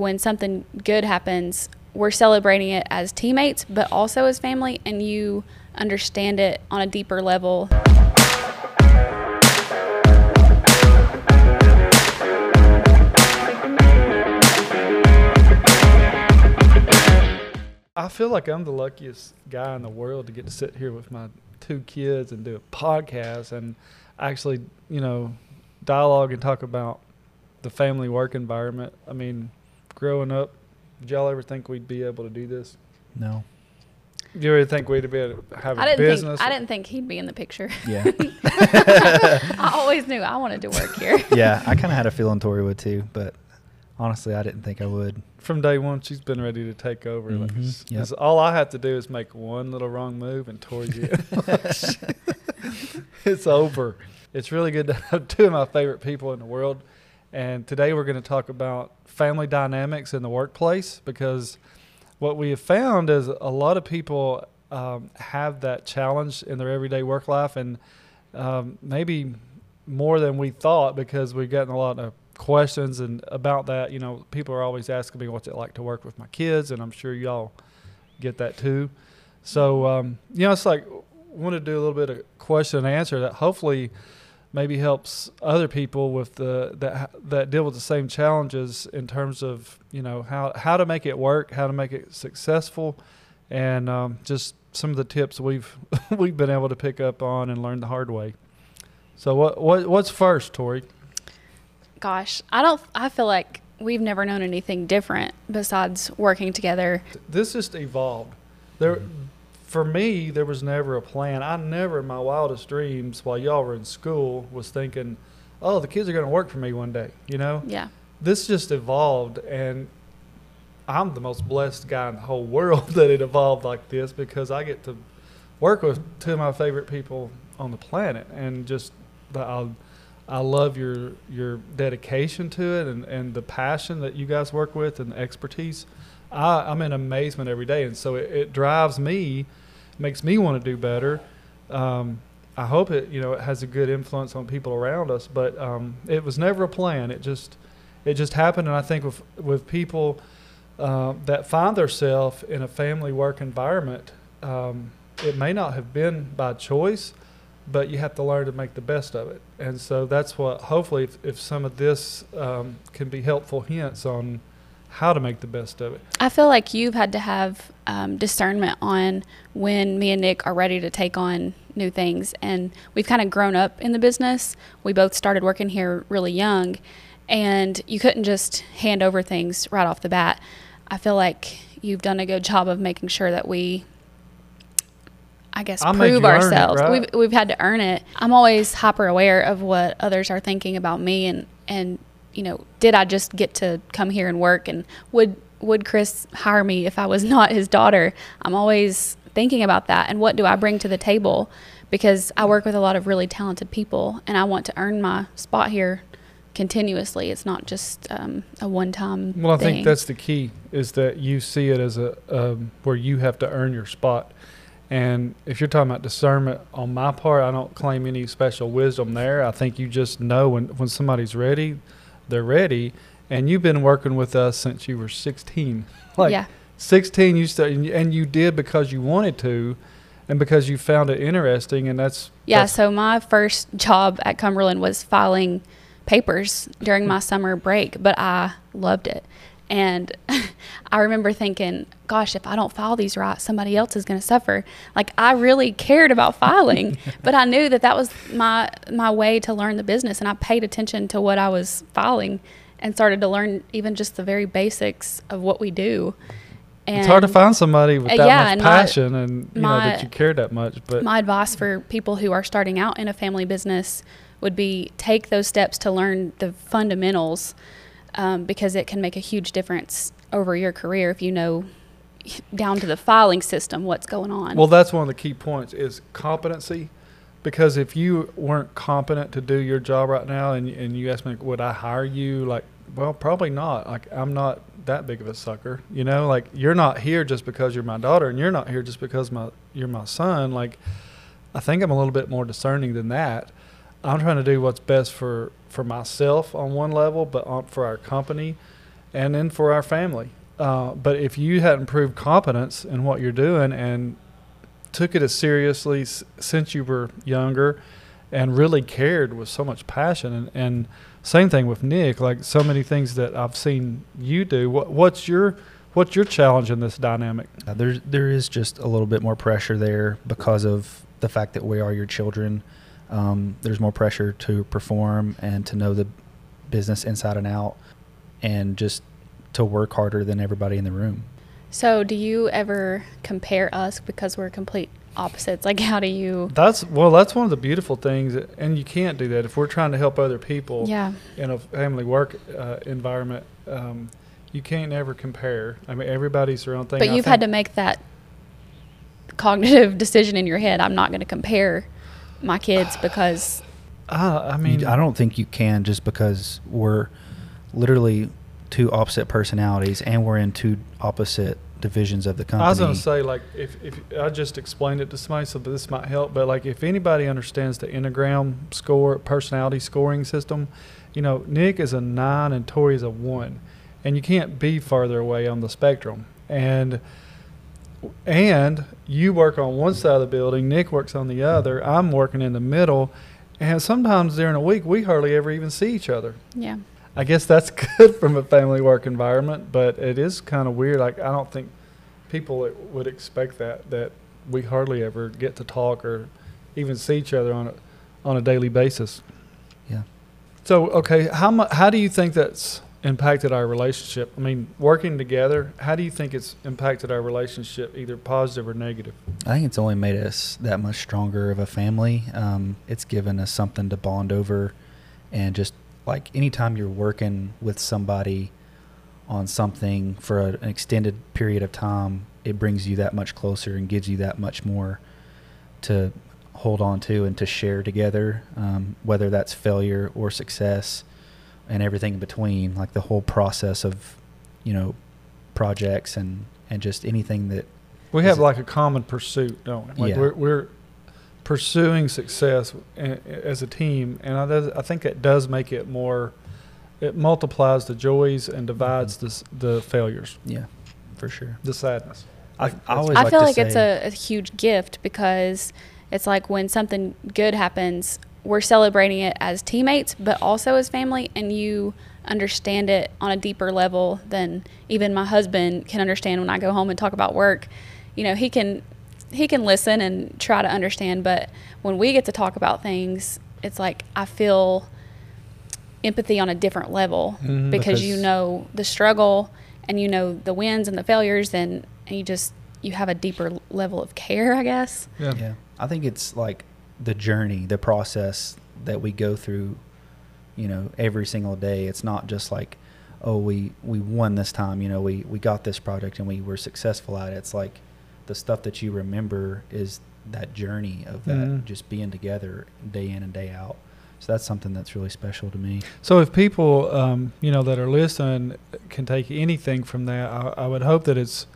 when something good happens, we're celebrating it as teammates, but also as family, and you understand it on a deeper level. I feel like I'm the luckiest guy in the world to get to sit here with my two kids and do a podcast and actually, you know, dialogue and talk about the family work environment. I mean, growing up, did y'all ever think we'd be able to do this? No. Did you ever think we'd be able to have a I didn't business? think I didn't think he'd be in the picture. Yeah. I always knew I wanted to work here. yeah. I kind of had a feeling Tori would too, but honestly, I didn't think I would. From day one, she's been ready to take over. Like, Mhm, it's- yep. all I have to do is make one little wrong move, and Tori's in. it's over. It's really good to have two of my favorite people in the world. And today we're going to talk about family dynamics in the workplace because what we have found is a lot of people um, have that challenge in their everyday work life, and um, maybe more than we thought because we've gotten a lot of questions and about that. You know, people are always asking me what's it like to work with my kids, and I'm sure y'all get that too. So, um, you know, it's like want to do a little bit of question and answer that hopefully maybe helps other people with the that that deal with the same challenges in terms of you know how how to make it work, how to make it successful, and um, just some of the tips we've we've been able to pick up on and learn the hard way. So what what what's first, Tori? Gosh, I don't. I feel like we've never known anything different besides working together. This just evolved. There, for me, there was never a plan. I never, in my wildest dreams, while y'all were in school, was thinking, "Oh, the kids are going to work for me one day." You know, Yeah. this just evolved, and I'm the most blessed guy in the whole world that it evolved like this because I get to work with two of my favorite people on the planet, and just the, I, I love your your dedication to it and, and the passion that you guys work with and the expertise. I, I'm in amazement every day, and so it, it drives me, makes me want to do better. Um, I hope it you know it has a good influence on people around us, but um, it was never a plan. It just it just happened, and I think with with people uh, that find themselves in a family work environment, um, it may not have been by choice, but you have to learn to make the best of it. And so that's what hopefully, if, if some of this um, can be helpful hints on how to make the best of it. I feel like you've had to have um, discernment on when me and Nick are ready to take on new things. And we've kind of grown up in the business. We both started working here really young, and you couldn't just hand over things right off the bat. I feel like you've done a good job of making sure that we. I guess I prove earn it, ourselves. right? We've we've had to earn it. I'm always hyper aware of what others are thinking about me and and you know, did I just get to come here and work and would would Chris hire me if I was not his daughter? I'm always thinking about that and what do I bring to the table because I work with a lot of really talented people and I want to earn my spot here continuously. It's not just um, a one time. Well, I think that's the key is that you see it as a um, where you have to earn your spot. And if you're talking about discernment on my part, I don't claim any special wisdom there. I think you just know when, when somebody's ready, they're ready. And you've been working with us since you were 16. Like yeah. 16, you started, and you did because you wanted to, and because you found it interesting. And that's Yeah, that's- so my first job at Cumberland was filing papers during hmm. my summer break, but I loved it. And I remember thinking, gosh, if I don't file these right, somebody else is going to suffer. Like I really cared about filing, but I knew that that was my my way to learn the business and I paid attention to what I was filing and started to learn even just the very basics of what we do. And it's hard to find somebody with that yeah, much and my- passion and you know that you care that much. But my advice for people who are starting out in a family business would be take those steps to learn the fundamentals um, because it can make a huge difference over your career if you know down to the filing system what's going on. Well, that's one of the key points is competency. Because if you weren't competent to do your job right now, and and you ask me, would I hire you? Like, well, probably not. Like, I'm not that big of a sucker. You know, like you're not here just because you're my daughter, and you're not here just because my you're my son. Like, I think I'm a little bit more discerning than that. I'm trying to do what's best for for myself on one level, but on, for our company, and then for our family. Uh, but if you hadn't proved competence in what you're doing and took it as seriously s- since you were younger and really cared with so much passion and, and same thing with Nick like so many things that I've seen you do what, what's your what's your challenge in this dynamic Uh, there's there is just a little bit more pressure there because of the fact that we are your children. Um, there's more pressure to perform and to know the business inside and out, and just to work harder than everybody in the room. So, do you ever compare us because we're complete opposites? Like, how do you? that's well that's one of the beautiful things and you can't do that if we're trying to help other people Yeah. in a family work uh, environment um, you can't ever compare I mean everybody's their own thing But I you've had to make that cognitive decision in your head. I'm not going to compare my kids because uh, I I mean mean, I don't think you can just because we're literally two opposite personalities and we're in two opposite divisions of the company. I was going to say, like, if, if I just explained it to somebody, so this might help, but like, if anybody understands the Enneagram score, personality scoring system, you know, Nick is a nine and Tori is a one, and you can't be farther away on the spectrum. And and you work on one side of the building, Nick works on the other. I'm working in the middle, and sometimes during a week we hardly ever even see each other. yeah. I guess that's good from a family work environment, but it is kind of weird. Like I don't think people would expect that that we hardly ever get to talk or even see each other on a on a daily basis. Yeah. So okay, how mu- how do you think that's impacted our relationship? I mean, working together, how do you think it's impacted our relationship, either positive or negative? I think it's only made us that much stronger of a family. Um, it's given us something to bond over, and just like anytime you're working with somebody on something for a, an extended period of time, it brings you that much closer and gives you that much more to hold on to and to share together, um, whether that's failure or success and everything in between, like the whole process of, you know, projects and, and just anything that We have it- like a common pursuit, don't we? Like Yeah. we're, we're pursuing success as a team, and I, does, I think it does make it more. It multiplies the joys and divides mm-hmm. the s- the failures, Yeah, for sure. the sadness. I, I always I like feel to like it's a, a huge gift because it's like when something good happens, we're celebrating it as teammates, but also as family, and you understand it on a deeper level than even my husband can understand when I go home and talk about work. You know, he can he can listen and try to understand, but when we get to talk about things, it's like I feel empathy on a different level Mhm. because, you know the struggle and you know the wins and the failures and, and you just you have a deeper level of care i guess Yeah. Yeah, I think it's like the journey, the process that we go through. You know, every single day. It's not just like, oh, we we won this time. You know, we we got this project and we were successful at it. It's like the stuff that you remember is that journey of that Mhm. just being together day in and day out. So that's something that's really special to me. So if people, um, you know, that are listening can take anything from that, I, I would hope that it's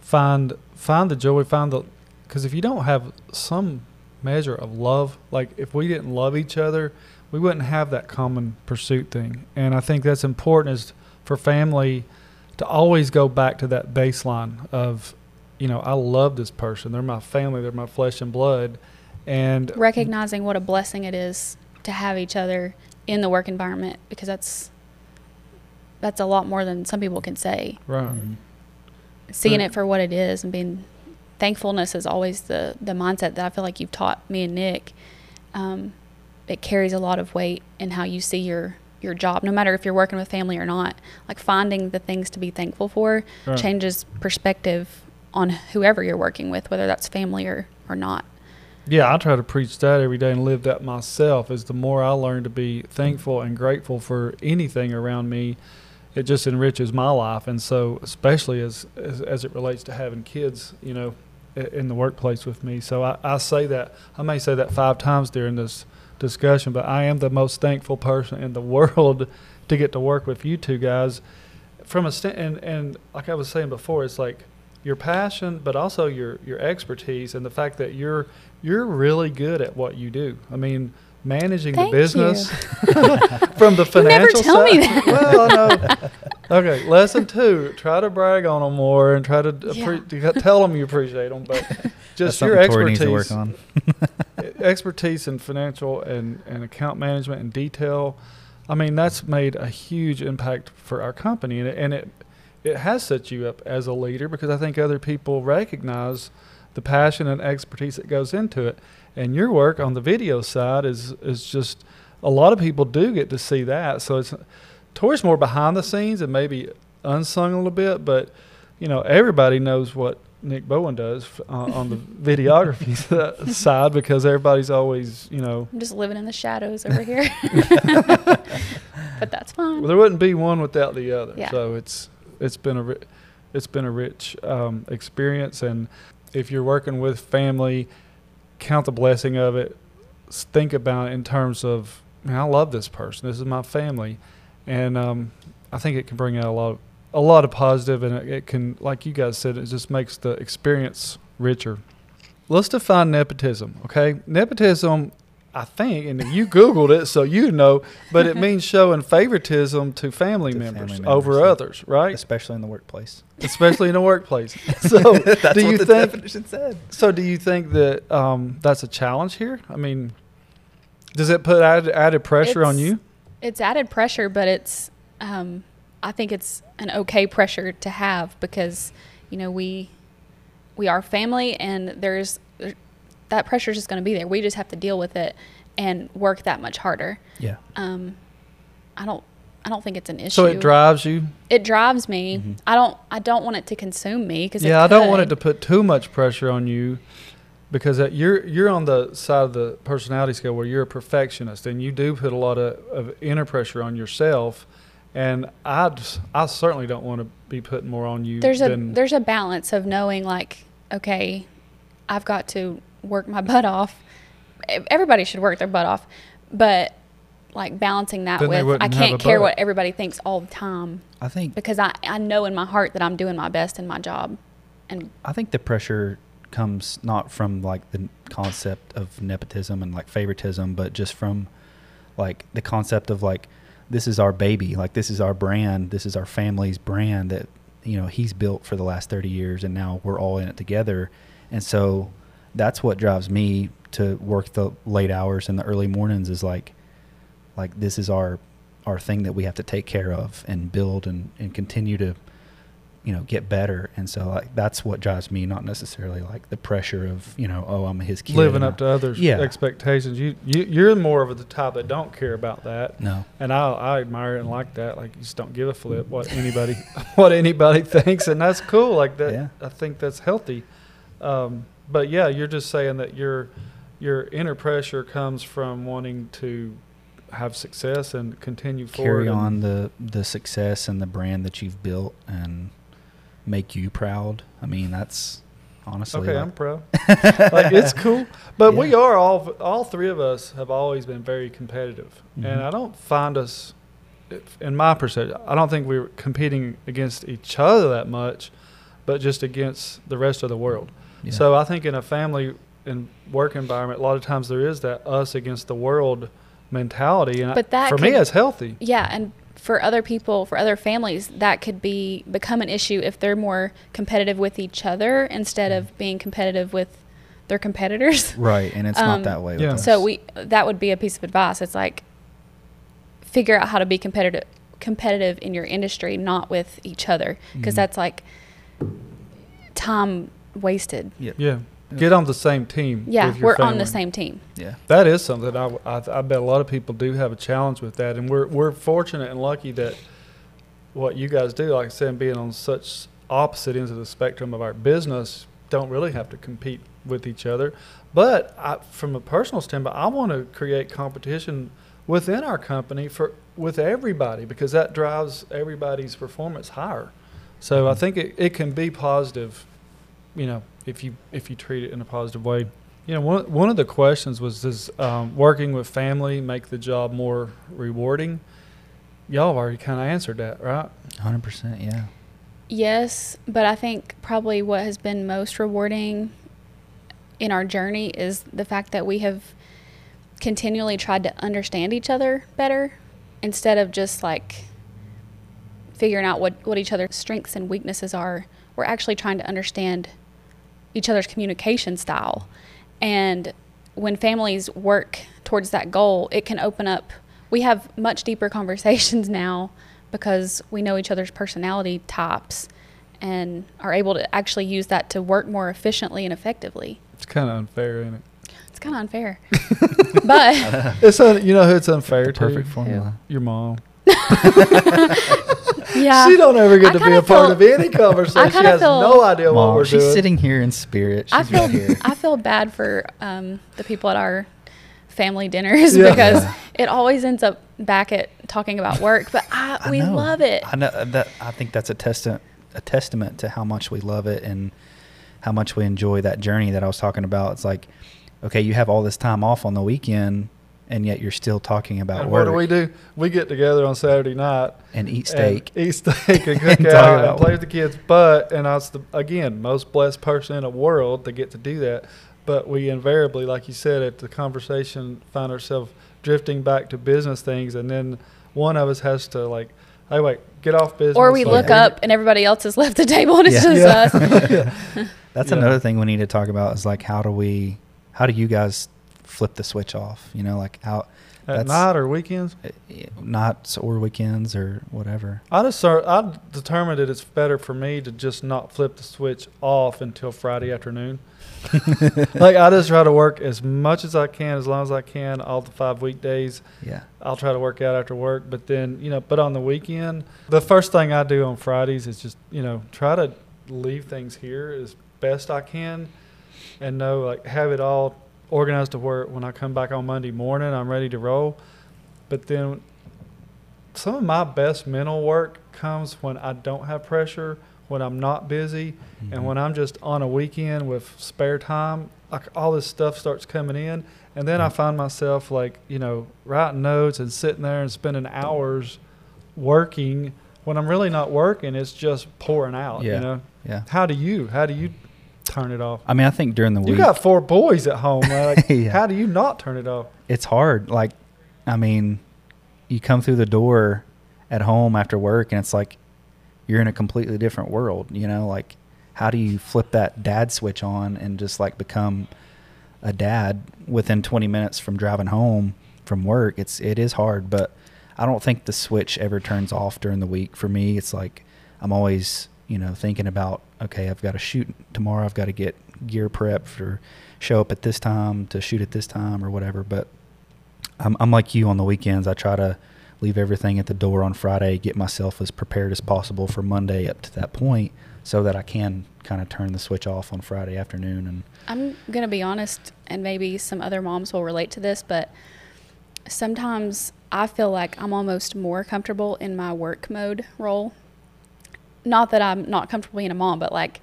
find find the joy, find the, because if you don't have some measure of love, like if we didn't love each other, we wouldn't have that common pursuit thing. And I think that's important is for family to always go back to that baseline of, you know, I love this person. They're my family. They're my flesh and blood. And recognizing what a blessing it is to have each other in the work environment because that's that's a lot more than some people can say right. Mhm. seeing Right. it for what it is and being thankfulness is always the the mindset that I feel like you've taught me and Nick. Um, it carries a lot of weight in how you see your your job, no matter if you're working with family or not. Like finding the things to be thankful for Right. changes perspective on whoever you're working with, whether that's family or or not. Yeah, I try to preach that every day and live that myself. Is the more I learn to be thankful and grateful for anything around me, it just enriches my life. And so, especially as as, as it relates to having kids, you know, in the workplace with me. So I, I say that I may say that five times during this discussion, but I am the most thankful person in the world to get to work with you two guys. From a st- and and like I was saying before, it's like your passion, but also your your expertise and the fact that you're you're really good at what you do. I mean, managing Thank the business from the financial You never tell side. me that. Well, no, Okay, lesson two: try to brag on them more and try to Yeah. appre- tell them you appreciate them. But just something your Tori needs to expertise, work on. expertise in financial and, and account management and detail. I mean, that's made a huge impact for our company, and it, and it it has set you up as a leader because I think other people recognize the passion and expertise that goes into it. And your work on the video side is is just a lot of people do get to see that. So it's Tori's more behind the scenes and maybe unsung a little bit, but you know everybody knows what Nick Bowen does uh, on the videography side because everybody's always you know I'm just living in the shadows over here. but that's fine. well, there wouldn't be one without the other. Yeah. So it's it's been a ri- it's been a rich um, experience, and if you're working with family, count the blessing of it. Think about it in terms of, man, I love this person. This is my family, and um, I think it can bring out a lot of a lot of positive, and it, it can, like you guys said, it just makes the experience richer. Let's define nepotism. Okay, nepotism. I think, and you Googled it, so you know, but it means showing favoritism to family To members family over members, yeah. others, right? Especially in the workplace. Especially in the workplace. So, That's do what you the think? definition said. So, do you think that um, that's a challenge here? I mean, does it put added, added pressure on you? It's added pressure, but it's um, I think it's an okay pressure to have because you know we we are family and there's that pressure is just going to be there. We just have to deal with it and work that much harder. Yeah. Um, I don't I don't think it's an issue. So it drives you. It drives me. Mhm. I don't I don't want it to consume me because Yeah, I don't want it to put too much pressure on you because uh, you're you're on the side of the personality scale where you're a perfectionist and you do put a lot of, of inner pressure on yourself. And I just, I certainly don't want to be putting more on you. there's a there's a balance of knowing like okay i've got to work my butt off everybody should work their butt off but like balancing that with i can't care butt. what everybody thinks all the time I think because I, I know in my heart that i'm doing my best in my job and I think the pressure comes not from like the concept of nepotism and like favoritism, but just from like the concept of like this is our baby, like this is our brand, this is our family's brand that you know he's built for the last 30 years and now we're all in it together. And so that's what drives me to work the late hours and the early mornings is like like this is our our thing that we have to take care of and build and, and continue to you know get better and so like that's what drives me not necessarily like the pressure of you know oh i'm his kid living up I- to others' Yeah. expectations. You, you you're more of the type that don't care about that, no and I I admire it and like that. Like you just don't give a flip what anybody what anybody thinks, and that's cool. Like that, Yeah. I think that's healthy. Um, but yeah, you're just saying that your your inner pressure comes from wanting to have success and continue forward. carry on the the success and the brand that you've built and make you proud i mean that's honestly Okay, like- I'm proud. like it's cool, but we are all all three of us have always been very competitive, Mhm. and I don't find us, in my perception, I don't think we're competing against each other that much, but just against the rest of the world. yeah. So I think in a family and work environment, a lot of times there is that us against the world mentality, and But that for me, could- it's healthy. yeah and for other people for other families that could be become an issue if they're more competitive with each other instead of being competitive with their competitors right and it's um, not that way Yeah. So we that would be a piece of advice. It's like figure out how to be competitive competitive in your industry, not with each other, because Mhm. that's like time wasted. yeah Yeah, get on the same team. Yeah, with your we're on the same team. yeah That is something I, I, I bet a lot of people do have a challenge with that, and we're we're fortunate and lucky that what you guys do, like I said, being on such opposite ends of the spectrum of our business, don't really have to compete with each other. But I, from a personal standpoint, I want to create competition within our company for with everybody because that drives everybody's performance higher. So I Mhm. think it, it can be positive, you know, if you if you treat it in a positive way. You know, one one of the questions was does um, working with family make the job more rewarding? Y'all have already kind of answered that, right? 100% yeah Yes, but I think probably what has been most rewarding in our journey is the fact that we have continually tried to understand each other better instead of just like figuring out what, what each other's strengths and weaknesses are, we're actually trying to understand each other's communication style. And when families work towards that goal, it can open up. We have much deeper conversations now because we know each other's personality types and are able to actually use that to work more efficiently and effectively. It's kind of unfair, isn't it? It's kind of unfair. but It's un, you know who it's unfair The to? perfect formula. Your mom. yeah. She don't ever get I to be a part feel- of any conversation. She has feel- no idea what we're she's doing. sitting here in spirit. She's I feel right here. I feel bad for um, the people at our family dinners Yeah. because Yeah. it always ends up back at talking about work. But I, I we know. love it. I know uh, that. I think that's a testament a testament to how much we love it and how much we enjoy that journey that I was talking about. It's like, okay, you have all this time off on the weekend, and yet you're still talking about and work what do we do? We get together on Saturday night and eat and steak. eat steak, and cook And out, and about play work. with the kids. But and I was the again most blessed person in the world to get to do that. But we invariably, like you said, at the conversation, find ourselves drifting back to business things, and then one of us has to like, hey, wait, get off business. Or we like, look up and everybody else has left the table and it's Yeah. just Yeah. us. That's Yeah. another thing we need to talk about. Is like, how do we? How do you guys flip the switch off? You know, like out at That's- night or weekends. uh, nights or weekends or whatever. I just start, I determined that it's better for me to just not flip the switch off until Friday afternoon. like I just try to work as much as I can, as long as I can, all the five weekdays. Yeah. I'll try to work out after work, but then you know, but on the weekend, the first thing I do on Fridays is just you know try to leave things here as best I can, and know like have it all organized to where when I come back on Monday morning, I'm ready to roll. But then some of my best mental work comes when I don't have pressure, when I'm not busy, Mhm. and when I'm just on a weekend with spare time. Like all this stuff starts coming in, and then I Mhm. find myself like you know writing notes and sitting there and spending hours working when I'm really not working. It's just pouring out. Yeah. You know. Yeah. How do you? How do you turn it off? I mean, I think during the week You got four boys at home. Like, Yeah. How do you not turn it off? it's hard. Like, I mean, you come through the door at home after work, and it's like you're in a completely different world. You know, like how do you flip that dad switch on and just like become a dad within 20 minutes from driving home from work? It's it is hard, but I don't think the switch ever turns off during the week. For me, it's like I'm always you know thinking about okay, I've got to shoot tomorrow. I've got to get gear prepped or show up at this time to shoot at this time or whatever. But I'm, I'm like you on the weekends. I try to leave everything at the door on Friday, get myself as prepared as possible for Monday up to that point so that I can kind of turn the switch off on Friday afternoon. And I'm going to be honest, and maybe some other moms will relate to this, but sometimes I feel like I'm almost more comfortable in my work mode role. Not that I'm not comfortable being a mom, but like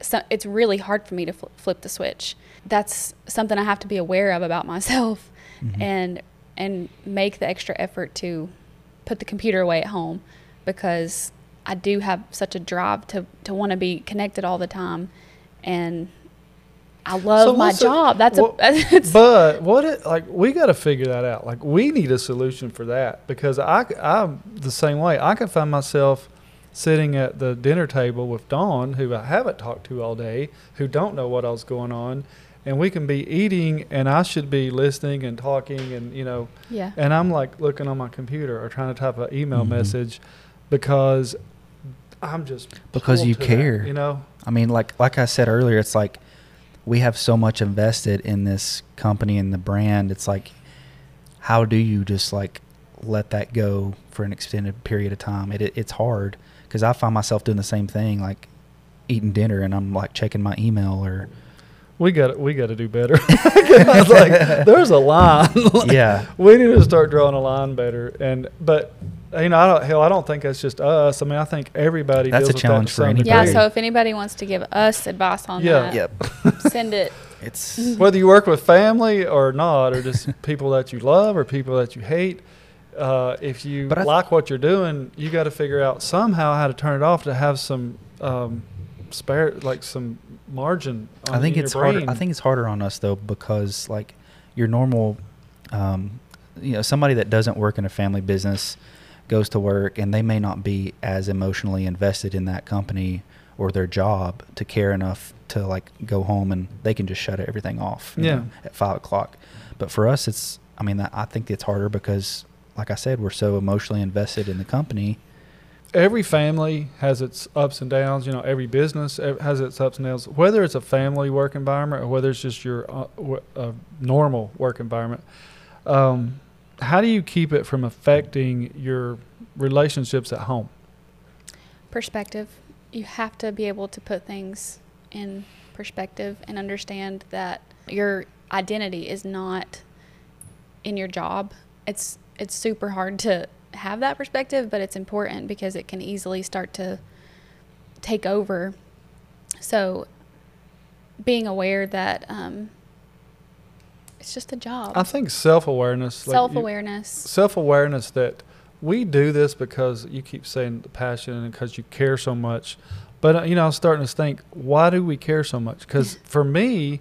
so it's really hard for me to fl- flip the switch. That's something I have to be aware of about myself Mhm. and and make the extra effort to put the computer away at home because I do have such a drive to to want to be connected all the time and I love So my job. That's what- a it's, but what it like we got to figure that out like we need a solution for that because i i'm the same way i can find myself sitting at the dinner table with dawn who i haven't talked to all day who don't know what else going on and we can be eating and i should be listening and talking and you know yeah. and i'm like looking on my computer or trying to type an email Mhm. message because i'm just Because you to that, care. you know I mean, like like I said earlier, it's like we have so much invested in this company and the brand. It's like, how do you just like let that go for an extended period of time? It, it it's hard because I find myself doing the same thing, like eating dinner and I'm like checking my email or we got we got to do better. I was like, there's a line. Like, yeah, we need to start drawing a line better. And but you know, I don't hell, I don't think that's just us. I mean, I think everybody. That's deals a with challenge that for some anybody. Yeah, so if anybody wants to give us advice on Yeah. that, yep. send it. It's whether you work with family or not, or just people that you love or people that you hate. Uh, if you But th- like what you're doing, you got to figure out somehow how to turn it off to have some um, spare, like some margin. On, I think it's harder. I think it's harder on us though because like your normal, um, you know, somebody that doesn't work in a family business, goes to work and they may not be as emotionally invested in that company or their job to care enough to like go home and they can just shut everything off Yeah. know, at five o'clock but for us it's i mean i think it's harder because like i said we're so emotionally invested in the company every family has its ups and downs. You know, every business has its ups and downs. Whether it's a family work environment or whether it's just your uh, uh, normal work environment, um, how do you keep it from affecting your relationships at home? perspective. You have to be able to put things in perspective and understand that your identity is not in your job. It's it's super hard to have that perspective, but it's important because it can easily start to take over. So being aware that um, it's just a job. I think self awareness. Self awareness. self awareness that we do this because you keep saying the passion and because you care so much. But uh, you know, I was starting to think, why do we care so much? Because for me,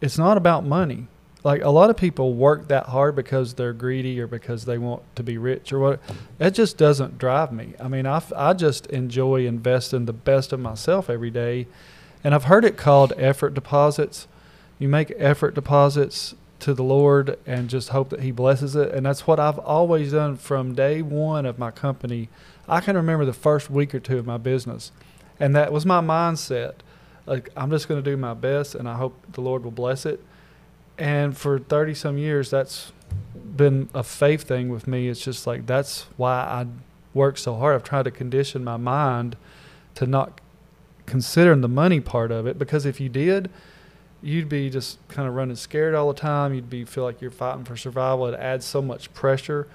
it's not about money. Like a lot of people work that hard because they're greedy or because they want to be rich or what. It just doesn't drive me. I mean, I, I just enjoy investing the best of myself every day. And I've heard it called effort deposits. You make effort deposits to the Lord and just hope that He blesses it. And that's what I've always done from day one of my company. I can remember the first week or two of my business. And that was my mindset. Like, I'm just going to do my best and I hope the Lord will bless it. And for 30 some years, that's been a faith thing with me. It's just like that's why I work so hard. I've tried to condition my mind to not considering the money part of it because if you did, you'd be just kind of running scared all the time. You'd be feel like you're fighting for survival. It adds so much pressure.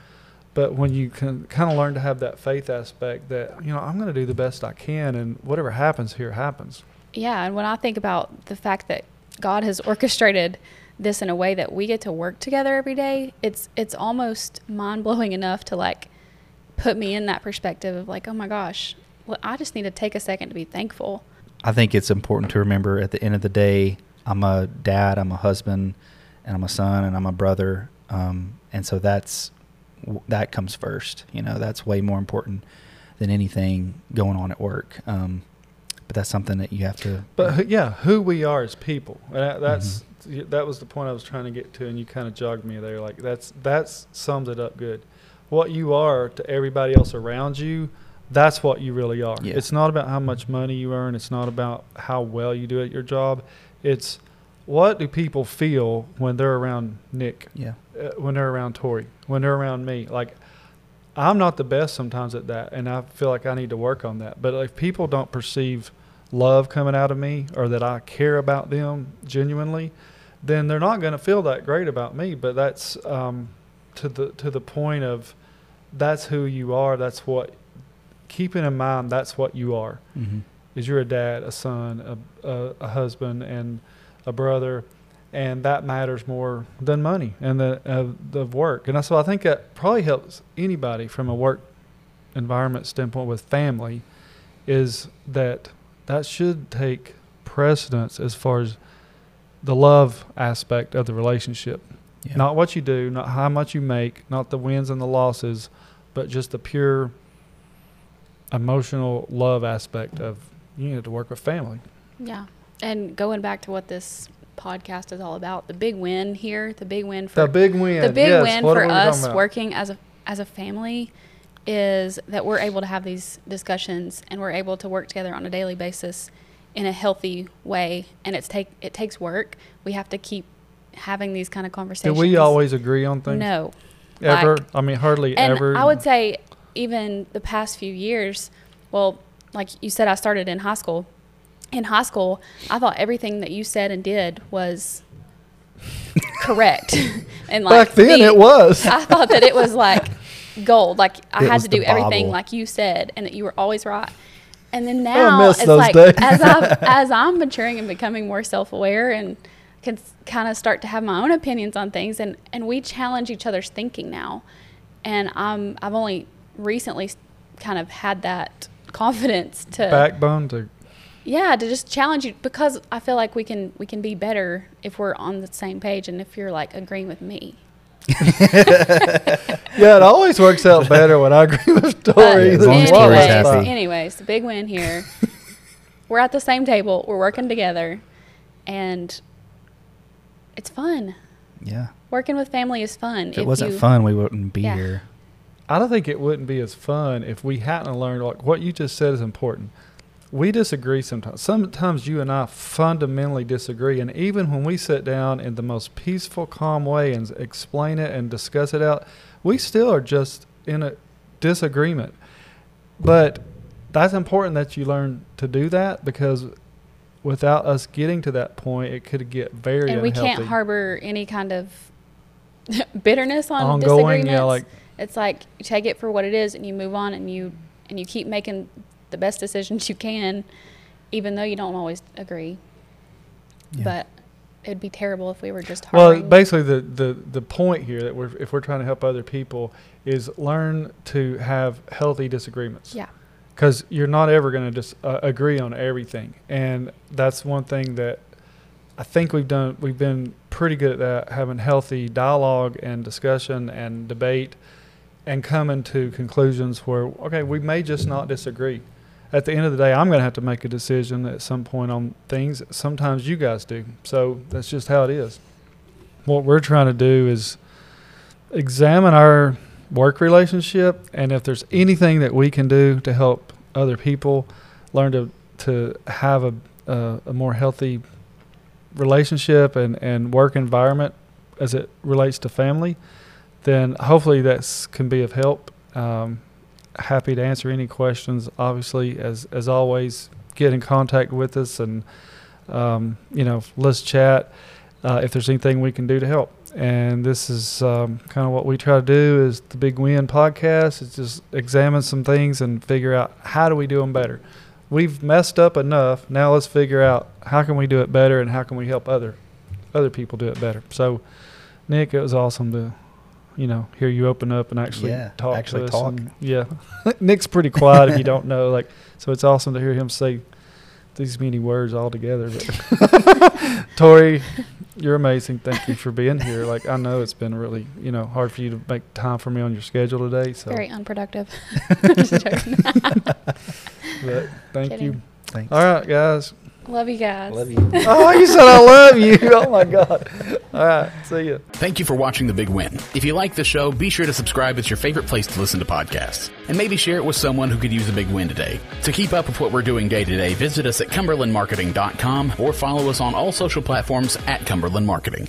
But when you can kind of learn to have that faith aspect that, you know, I'm going to do the best I can and whatever happens here happens. Yeah, and when I think about the fact that God has orchestrated this in a way that we get to work together every day, it's it's almost mind blowing enough to like put me in that perspective of like, oh my gosh, well, I just need to take a second to be thankful. I think it's important to remember at the end of the day, I'm a dad, I'm a husband, and I'm a son, and I'm a brother, um, and so that's that comes first. You know, that's way more important than anything going on at work. Um, but that's something that you have to. But who- yeah, who we are as people. And that, that's that was the point I was trying to get to, and you kind of jogged me there. Like that's that's sums it up good. What you are to everybody else around you, that's what you really are. Yeah. It's not about how much money you earn. It's not about how well you do at your job. It's what do people feel when they're around Nick, yeah, uh, when they're around Tori, when they're around me. Like I'm not the best sometimes at that, and I feel like I need to work on that. But if people don't perceive love coming out of me or that I care about them genuinely, then they're not going to feel that great about me. But that's um, to the to the point of that's who you are. That's what keeping in mind. That's what you are. mm-hmm. Is you're a dad, a son, a, a, a husband, and a brother, and that matters more than money and the uh, the work. And so I think that probably helps anybody from a work environment standpoint with family, is that that should take precedence as far as the love aspect of the relationship. yeah. Not what you do, not how much you make, not the wins and the losses, but just the pure emotional love aspect of you need to work with family. Yeah. And going back to what this podcast is all about, the big win here, the big win for The big win. the big yes, win what for are we talking us working as a as a family is that we're able to have these discussions and we're able to work together on a daily basis in a healthy way and it's take it takes work we have to keep having these kind of conversations. Do we always agree on things? no Ever? like- I mean, hardly and ever. i would say even the past few years well like you said i started in high school in high school i thought everything that you said and did was correct and like Back then, the- it was. I thought that it was like gold. Like I It had to do everything Bible. like you said, and that you were always right. And then now it's like as I as I'm maturing and becoming more self aware and can kind of start to have my own opinions on things, and and we challenge each other's thinking now. And I'm I've only recently kind of had that confidence to Backbone to yeah to just challenge you because I feel like we can we can be better if we're on the same page and if you're like agreeing with me. Yeah, it always works out better when I agree with But Tori. as than as what anyways, happy. anyways, the big win here. we're at the same table. We're working together, and it's fun. Yeah. Working with family is fun. If it wasn't you- fun, we wouldn't be Yeah. here. I don't think it wouldn't be as fun if we hadn't learned like what you just said is important. We disagree sometimes. Sometimes you and I fundamentally disagree, and even when we sit down in the most peaceful, calm way and explain it and discuss it out, we still are just in a disagreement. But that's important that you learn to do that because without us getting to that point, it could get very and we unhealthy. can't harbor any kind of bitterness on ongoing. disagreements. Yeah, like it's like you take it for what it is, and you move on, and you and you keep making the best decisions you can, even though you don't always agree. Yeah. But it'd be terrible if we were just Well, basically, the, the, the point here that we're if we're trying to help other people is learn to have healthy disagreements. yeah, Because you're not ever going to just uh, agree on everything, and that's one thing that I think we've done. We've been pretty good at that, having healthy dialogue and discussion and debate, and coming to conclusions where okay, we may just not disagree. At the end of the day, I'm going to have to make a decision at some point on things. Sometimes you guys do, so that's just how it is. What we're trying to do is examine our work relationship and if there's anything that we can do to help other people learn to to have a a, a more healthy relationship and and work environment as it relates to family then hopefully that can be of help um, happy to answer any questions. Obviously as as always get in contact with us and um, you know let's chat uh, if there's anything we can do to help. And this is um, kind of what we try to do is the big win podcast is just examine some things and figure out how do we do them better. We've messed up enough now let's figure out how can we do it better and how can we help other other people do it better. So nick it was awesome to you know hear you open up and actually Yeah, talk actually to us talk. and- yeah nick's pretty quiet if you don't know like so it's awesome to hear him say these many words all together but tori you're amazing. Thank you for being here. Like I know it's been really, you know, hard for you to make time for me on your schedule today. So, very unproductive. Just joking. but thank Kidding. you. Thanks. All right, guys. Love you guys. Love you. Oh, you said I love you. Oh my God. All right. See you. Thank you for watching The Big Win. If you like the show, be sure to subscribe. It's your favorite place to listen to podcasts. And maybe share it with someone who could use a big win today. To keep up with what we're doing day to day, visit us at cumberlandmarketing.com or follow us on all social platforms at Cumberland Marketing.